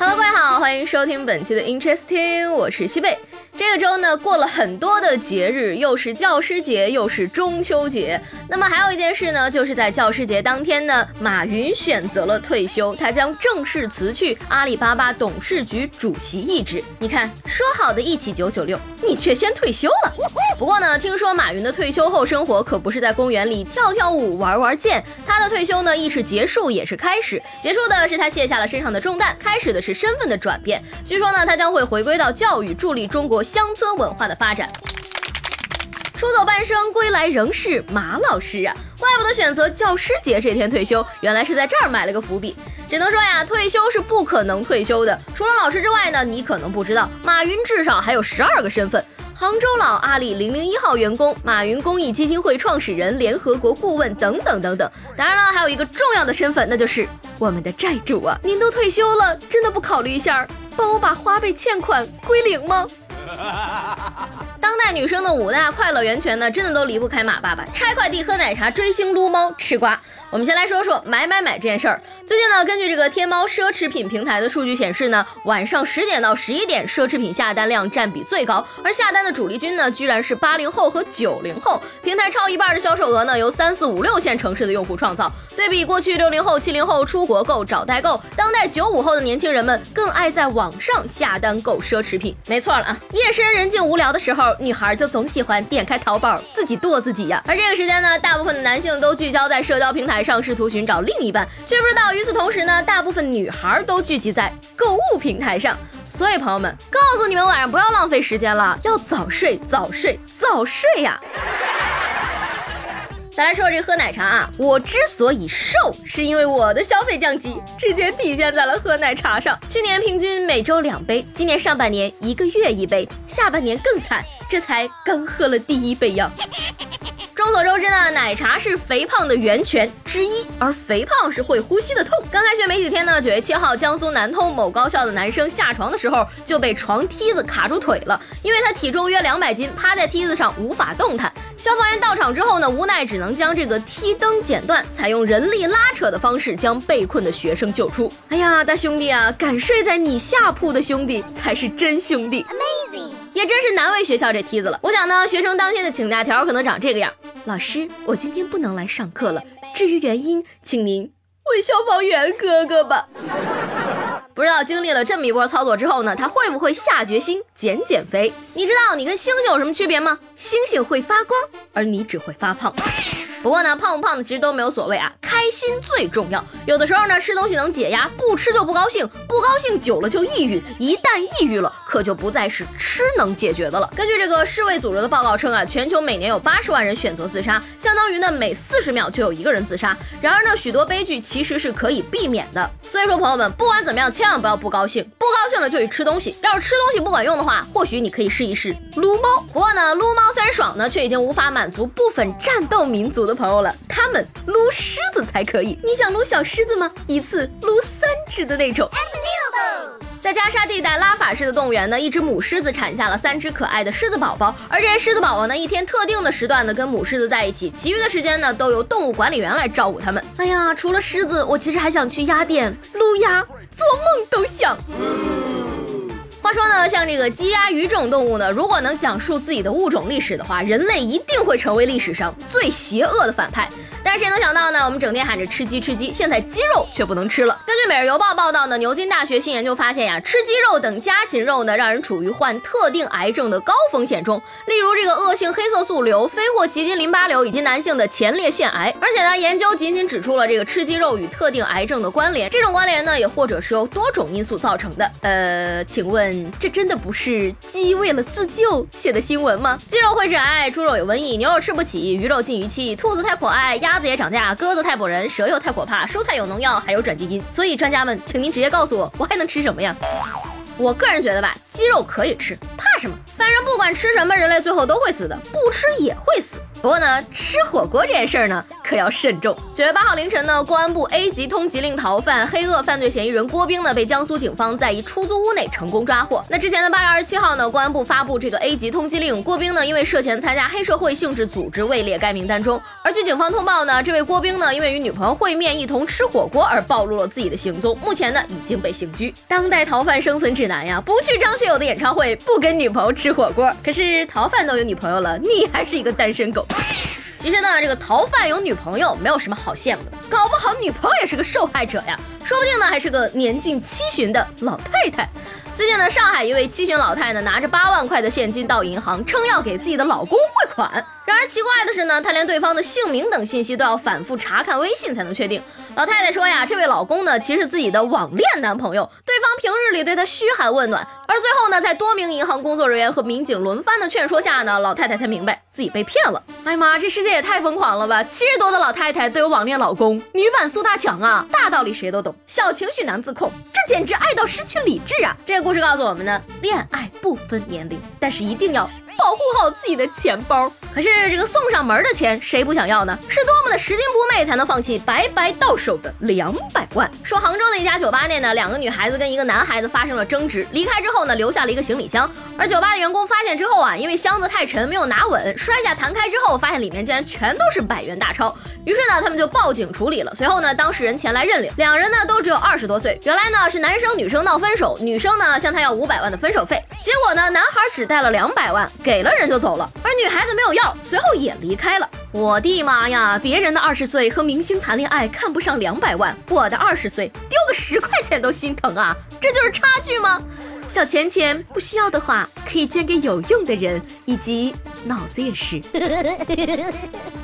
Hello，各位好，欢迎收听本期的 Interesting，我是西贝。这个周呢，过了很多的节日，又是教师节，又是中秋节。那么还有一件事呢，就是在教师节当天呢，马云选择了退休，他将正式辞去阿里巴巴董事局主席一职。你看，说好的一起九九六，你却先退休了。不过呢，听说马云的退休后生活可不是在公园里跳跳舞、玩玩剑，他的退休呢，亦是结束，也是开始。结束的是他卸下了身上的重担，开始的是是身份的转变。据说呢，他将会回归到教育，助力中国。乡村文化的发展，出走半生，归来仍是马老师啊！怪不得选择教师节这天退休，原来是在这儿埋了个伏笔。只能说呀，退休是不可能退休的。除了老师之外呢，你可能不知道，马云至少还有十二个身份：杭州老、阿里零零一号员工、马云公益基金会创始人、联合国顾问等等等等。当然了，还有一个重要的身份，那就是我们的债主啊！您都退休了，真的不考虑一下，帮我把花呗欠款归零吗？当代女生的五大快乐源泉呢，真的都离不开马爸爸：拆快递、喝奶茶、追星、撸猫、吃瓜。我们先来说说买买买这件事儿。最近呢，根据这个天猫奢侈品平台的数据显示呢，晚上十点到十一点，奢侈品下单量占比最高，而下单的主力军呢，居然是八零后和九零后。平台超一半的销售额呢，由三四五六线城市的用户创造。对比过去六零后、七零后出国购、找代购，当代九五后的年轻人们更爱在网上下单购奢侈品。没错了啊，夜深人静无聊的时候，女孩就总喜欢点开淘宝自己剁自己呀。而这个时间呢，大部分的男性都聚焦在社交平台。上试图寻找另一半，却不知道与此同时呢，大部分女孩都聚集在购物平台上。所以朋友们，告诉你们晚上不要浪费时间了，要早睡早睡早睡呀！再来说这喝奶茶啊，我之所以瘦，是因为我的消费降级直接体现在了喝奶茶上。去年平均每周两杯，今年上半年一个月一杯，下半年更惨，这才刚喝了第一杯呀。众所周知呢，奶茶是肥胖的源泉之一，而肥胖是会呼吸的痛。刚开学没几天呢，九月七号，江苏南通某高校的男生下床的时候就被床梯子卡住腿了，因为他体重约两百斤，趴在梯子上无法动弹。消防员到场之后呢，无奈只能将这个梯灯剪断，采用人力拉扯的方式将被困的学生救出。哎呀，大兄弟啊，敢睡在你下铺的兄弟才是真兄弟。Amazing，也真是难为学校这梯子了。我想呢，学生当天的请假条可能长这个样。老师，我今天不能来上课了。至于原因，请您问消防员哥哥吧。不知道经历了这么一波操作之后呢，他会不会下决心减减肥？你知道你跟星星有什么区别吗？星星会发光，而你只会发胖。不过呢，胖不胖的其实都没有所谓啊，开心最重要。有的时候呢，吃东西能解压，不吃就不高兴，不高兴久了就抑郁，一旦抑郁了，可就不再是吃能解决的了。根据这个世卫组织的报告称啊，全球每年有八十万人选择自杀，相当于呢每四十秒就有一个人自杀。然而呢，许多悲剧其实是可以避免的。所以说，朋友们，不管怎么样，千万不要不高兴，不高兴了就去吃东西。要是吃东西不管用的话，或许你可以试一试撸猫。不过呢，撸猫爽呢，却已经无法满足部分战斗民族的朋友了。他们撸狮子才可以。你想撸小狮子吗？一次撸三只的那种。在加沙地带拉法市的动物园呢，一只母狮子产下了三只可爱的狮子宝宝。而这些狮子宝宝呢，一天特定的时段呢，跟母狮子在一起，其余的时间呢，都由动物管理员来照顾它们。哎呀，除了狮子，我其实还想去鸭店撸鸭，做梦都想。话说呢，像这个鸡鸭鱼这种动物呢，如果能讲述自己的物种历史的话，人类一定会成为历史上最邪恶的反派。但是谁能想到呢？我们整天喊着吃鸡吃鸡，现在鸡肉却不能吃了。根据《每日邮报》报道呢，牛津大学新研究发现呀，吃鸡肉等家禽肉呢，让人处于患特定癌症的高风险中，例如这个恶性黑色素瘤、非霍奇金淋巴瘤以及男性的前列腺癌。而且呢，研究仅仅指出了这个吃鸡肉与特定癌症的关联，这种关联呢，也或者是由多种因素造成的。呃，请问这真的不是鸡为了自救写的新闻吗？鸡肉会致癌，猪肉有瘟疫，牛肉吃不起，鱼肉禁渔期，兔子太可爱，鸭。鸭子也涨价，鸽子太补人，蛇又太可怕，蔬菜有农药，还有转基因。所以专家们，请您直接告诉我，我还能吃什么呀？我个人觉得吧，鸡肉可以吃，怕什么？反正不管吃什么，人类最后都会死的，不吃也会死。不过呢，吃火锅这件事儿呢，可要慎重。九月八号凌晨呢，公安部 A 级通缉令逃犯、黑恶犯罪嫌疑人郭兵呢，被江苏警方在一出租屋内成功抓获。那之前的八月二十七号呢，公安部发布这个 A 级通缉令，郭兵呢，因为涉嫌参加黑社会性质组织，位列该名单中。而据警方通报呢，这位郭兵呢，因为与女朋友会面，一同吃火锅而暴露了自己的行踪，目前呢，已经被刑拘。当代逃犯生存指南呀，不去张学友的演唱会，不跟女朋友吃火锅。可是逃犯都有女朋友了，你还是一个单身狗。其实呢，这个逃犯有女朋友没有什么好羡慕的，搞不好女朋友也是个受害者呀，说不定呢还是个年近七旬的老太太。最近呢，上海一位七旬老太呢拿着八万块的现金到银行，称要给自己的老公汇款。然而奇怪的是呢，她连对方的姓名等信息都要反复查看微信才能确定。老太太说呀，这位老公呢其实自己的网恋男朋友，对方平日里对她嘘寒问暖。而最后呢，在多名银行工作人员和民警轮番的劝说下呢，老太太才明白自己被骗了。哎呀妈，这世界也太疯狂了吧！七十多的老太太都有网恋老公，女版苏大强啊！大道理谁都懂，小情绪难自控，这简直爱到失去理智啊！这故事告诉我们呢，恋爱不分年龄，但是一定要。保护好自己的钱包，可是这个送上门的钱谁不想要呢？是多么的拾金不昧才能放弃白白到手的两百万？说杭州的一家酒吧内呢，两个女孩子跟一个男孩子发生了争执，离开之后呢，留下了一个行李箱。而酒吧的员工发现之后啊，因为箱子太沉没有拿稳，摔下弹开之后，发现里面竟然全都是百元大钞。于是呢，他们就报警处理了。随后呢，当事人前来认领，两人呢都只有二十多岁。原来呢是男生女生闹分手，女生呢向他要五百万的分手费，结果呢男孩只带了两百万。给了人就走了，而女孩子没有要，随后也离开了。我的妈呀！别人的二十岁和明星谈恋爱看不上两百万，我的二十岁丢个十块钱都心疼啊！这就是差距吗？小钱钱不需要的话，可以捐给有用的人，以及脑子也是。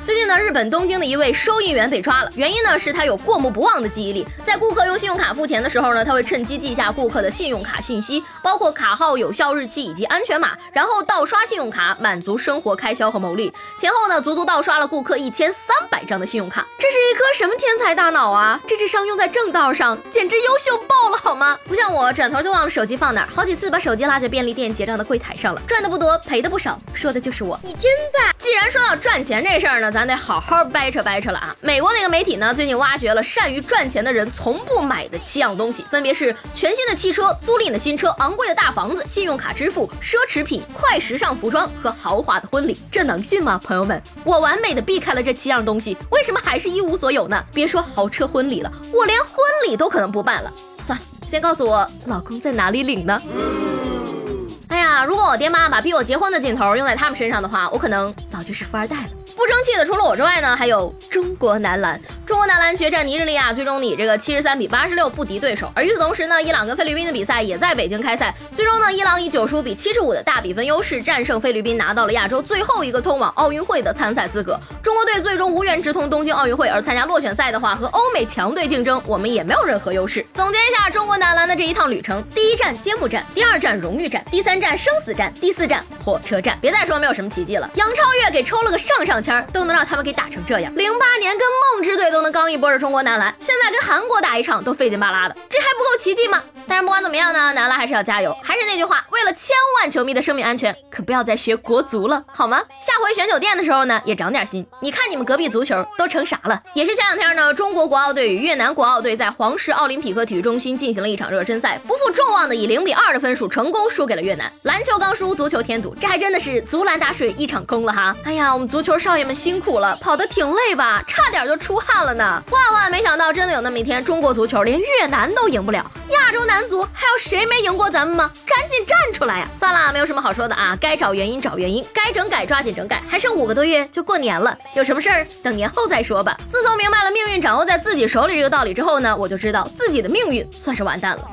最近呢，日本东京的一位收银员被抓了，原因呢是他有过目不忘的记忆力，在顾客用信用卡付钱的时候呢，他会趁机记下顾客的信用卡信息，包括卡号、有效日期以及安全码，然后盗刷信用卡，满足生活开销和牟利。前后呢，足足盗刷了顾客一千三百张的信用卡，这是一颗什么天才大脑啊！这智商用在正道上，简直优秀爆了，好吗？不像我，转头就忘了手机放哪儿，好几次把手机落在便利店结账的柜台上了，赚的不多，赔的不少，说的就是你真棒！既然说到赚钱这事儿呢。咱得好好掰扯掰扯了啊！美国那个媒体呢，最近挖掘了善于赚钱的人从不买的七样东西，分别是全新的汽车、租赁的新车、昂贵的大房子、信用卡支付、奢侈品、快时尚服装和豪华的婚礼。这能信吗，朋友们？我完美的避开了这七样东西，为什么还是一无所有呢？别说豪车婚礼了，我连婚礼都可能不办了。算了，先告诉我老公在哪里领呢？哎呀，如果我爹妈把逼我结婚的劲头用在他们身上的话，我可能早就是富二代了。不争气的，除了我之外呢，还有中国男篮。中国男篮决战尼日利亚，最终以这个七十三比八十六不敌对手。而与此同时呢，伊朗跟菲律宾的比赛也在北京开赛。最终呢，伊朗以九十五比七十五的大比分优势战胜菲律宾，拿到了亚洲最后一个通往奥运会的参赛资格。中国队最终无缘直通东京奥运会，而参加落选赛的话，和欧美强队竞争，我们也没有任何优势。总结一下中国男篮的这一趟旅程：第一站揭幕战，第二站荣誉战，第三站生死战，第四站火车站。别再说没有什么奇迹了，杨超越给抽了个上上签，都能让他们给打成这样。零八年跟梦之队都能刚一波的中国男篮，现在跟韩国打一场都费劲巴拉的，这还奇迹吗？但是不管怎么样呢，男篮还是要加油。还是那句话，为了千万球迷的生命安全，可不要再学国足了，好吗？下回选酒店的时候呢，也长点心。你看你们隔壁足球都成啥了？也是前两天呢，中国国奥队与越南国奥队在黄石奥林匹克体育中心进行了一场热身赛，不负众望的以零比二的分数成功输给了越南。篮球刚输，足球添堵，这还真的是足篮打水一场空了哈。哎呀，我们足球少爷们辛苦了，跑得挺累吧？差点就出汗了呢。万万没想到，真的有那么一天，中国足球连越南都赢不了。亚洲男足还有谁没赢过咱们吗？赶紧站出来呀！算了，没有什么好说的啊，该找原因找原因，该整改抓紧整改。还剩五个多月就过年了，有什么事儿等年后再说吧。自从明白了命运掌握在自己手里这个道理之后呢，我就知道自己的命运算是完蛋了。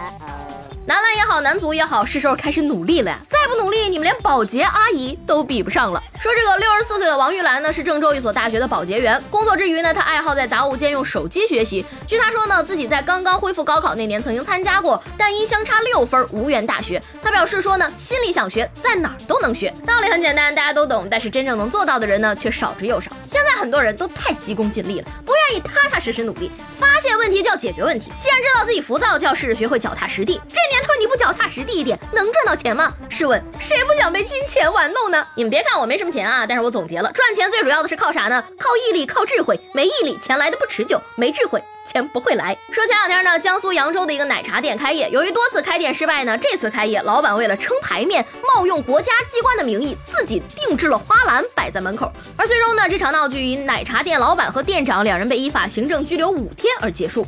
男篮也好，男足也好，是时候开始努力了呀！再不努力，你们连保洁阿姨都比不上了。说这个六十四岁的王玉兰呢，是郑州一所大学的保洁员。工作之余呢，她爱好在杂物间用手机学习。据她说呢，自己在刚刚恢复高考那年曾经参加过，但因相差六分无缘大学。她表示说呢，心里想学，在哪儿都能学。道理很简单，大家都懂，但是真正能做到的人呢，却少之又少。现在很多人都太急功近利了，不愿意踏踏实实努力。发现问题就要解决问题。既然知道自己浮躁，就要试着学会脚踏实地。这年头你不脚踏实地一点，能赚到钱吗？试问。谁不想被金钱玩弄呢？你们别看我没什么钱啊，但是我总结了，赚钱最主要的是靠啥呢？靠毅力，靠智慧。没毅力，钱来的不持久；没智慧。钱不会来。说前两天呢，江苏扬州的一个奶茶店开业，由于多次开店失败呢，这次开业，老板为了撑牌面，冒用国家机关的名义，自己定制了花篮摆在门口。而最终呢，这场闹剧以奶茶店老板和店长两人被依法行政拘留五天而结束。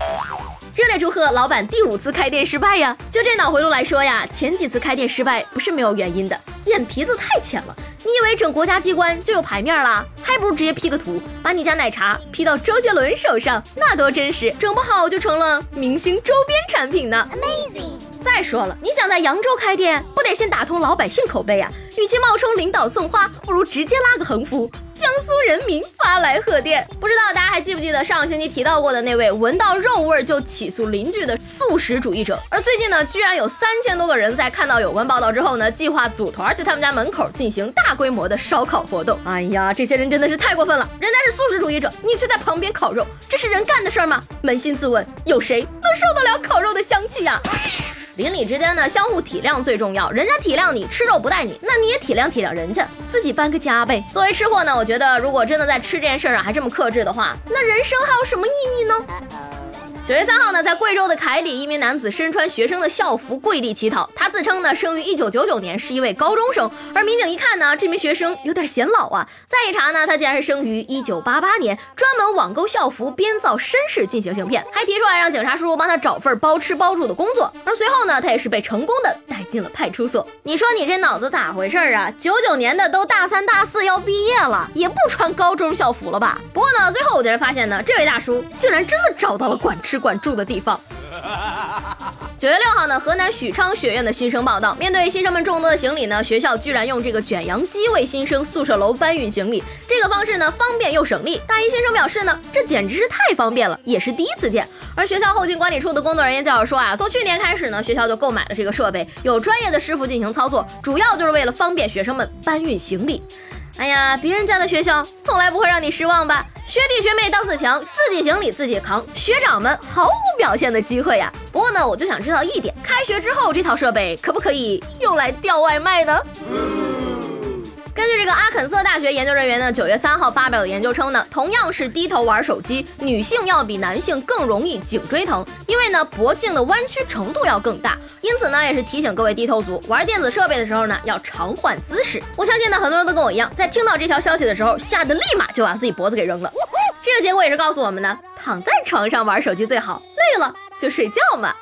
热烈祝贺老板第五次开店失败呀！就这脑回路来说呀，前几次开店失败不是没有原因的，眼皮子太浅了。你以为整国家机关就有牌面了？还不如直接 P 个图，把你家奶茶 P 到周杰伦手上，那多真实！整不好就成了明星周边产品呢。Amazing！再说了，你想在扬州开店，不得先打通老百姓口碑啊？与其冒充领导送花，不如直接拉个横幅。江苏人民发来贺电，不知道大家还记不记得上个星期提到过的那位闻到肉味就起诉邻居的素食主义者？而最近呢，居然有三千多个人在看到有关报道之后呢，计划组团去他们家门口进行大规模的烧烤活动。哎呀，这些人真的是太过分了！人家是素食主义者，你却在旁边烤肉，这是人干的事儿吗？扪心自问，有谁能受得了烤肉的香气呀？邻里之间呢，相互体谅最重要。人家体谅你吃肉不带你，那你也体谅体谅人家，自己搬个家呗。作为吃货呢，我觉得如果真的在吃这件事上还这么克制的话，那人生还有什么意义呢？九月三号呢，在贵州的凯里，一名男子身穿学生的校服跪地乞讨。他自称呢，生于一九九九年，是一位高中生。而民警一看呢，这名学生有点显老啊。再一查呢，他竟然是生于一九八八年，专门网购校服，编造身世进行行骗，还提出来让警察叔叔帮他找份包吃包住的工作。而随后呢，他也是被成功的带进了派出所。你说你这脑子咋回事啊？九九年的都大三大四要毕业了，也不穿高中校服了吧？不过呢，最后我竟然发现呢，这位大叔竟然真的找到了管吃。只管住的地方。九月六号呢，河南许昌学院的新生报道，面对新生们众多的行李呢，学校居然用这个卷扬机为新生宿舍楼搬运行李。这个方式呢，方便又省力。大一新生表示呢，这简直是太方便了，也是第一次见。而学校后勤管理处的工作人员介绍说啊，从去年开始呢，学校就购买了这个设备，有专业的师傅进行操作，主要就是为了方便学生们搬运行李。哎呀，别人家的学校从来不会让你失望吧？学弟学妹当自强，自己行李自己扛，学长们毫无表现的机会呀。不过呢，我就想知道一点，开学之后这套设备可不可以用来调外卖呢？嗯根据这个阿肯色大学研究人员呢，九月三号发表的研究称呢，同样是低头玩手机，女性要比男性更容易颈椎疼，因为呢脖颈的弯曲程度要更大。因此呢，也是提醒各位低头族玩电子设备的时候呢，要常换姿势。我相信呢，很多人都跟我一样，在听到这条消息的时候，吓得立马就把自己脖子给扔了。这个结果也是告诉我们呢，躺在床上玩手机最好，累了就睡觉嘛。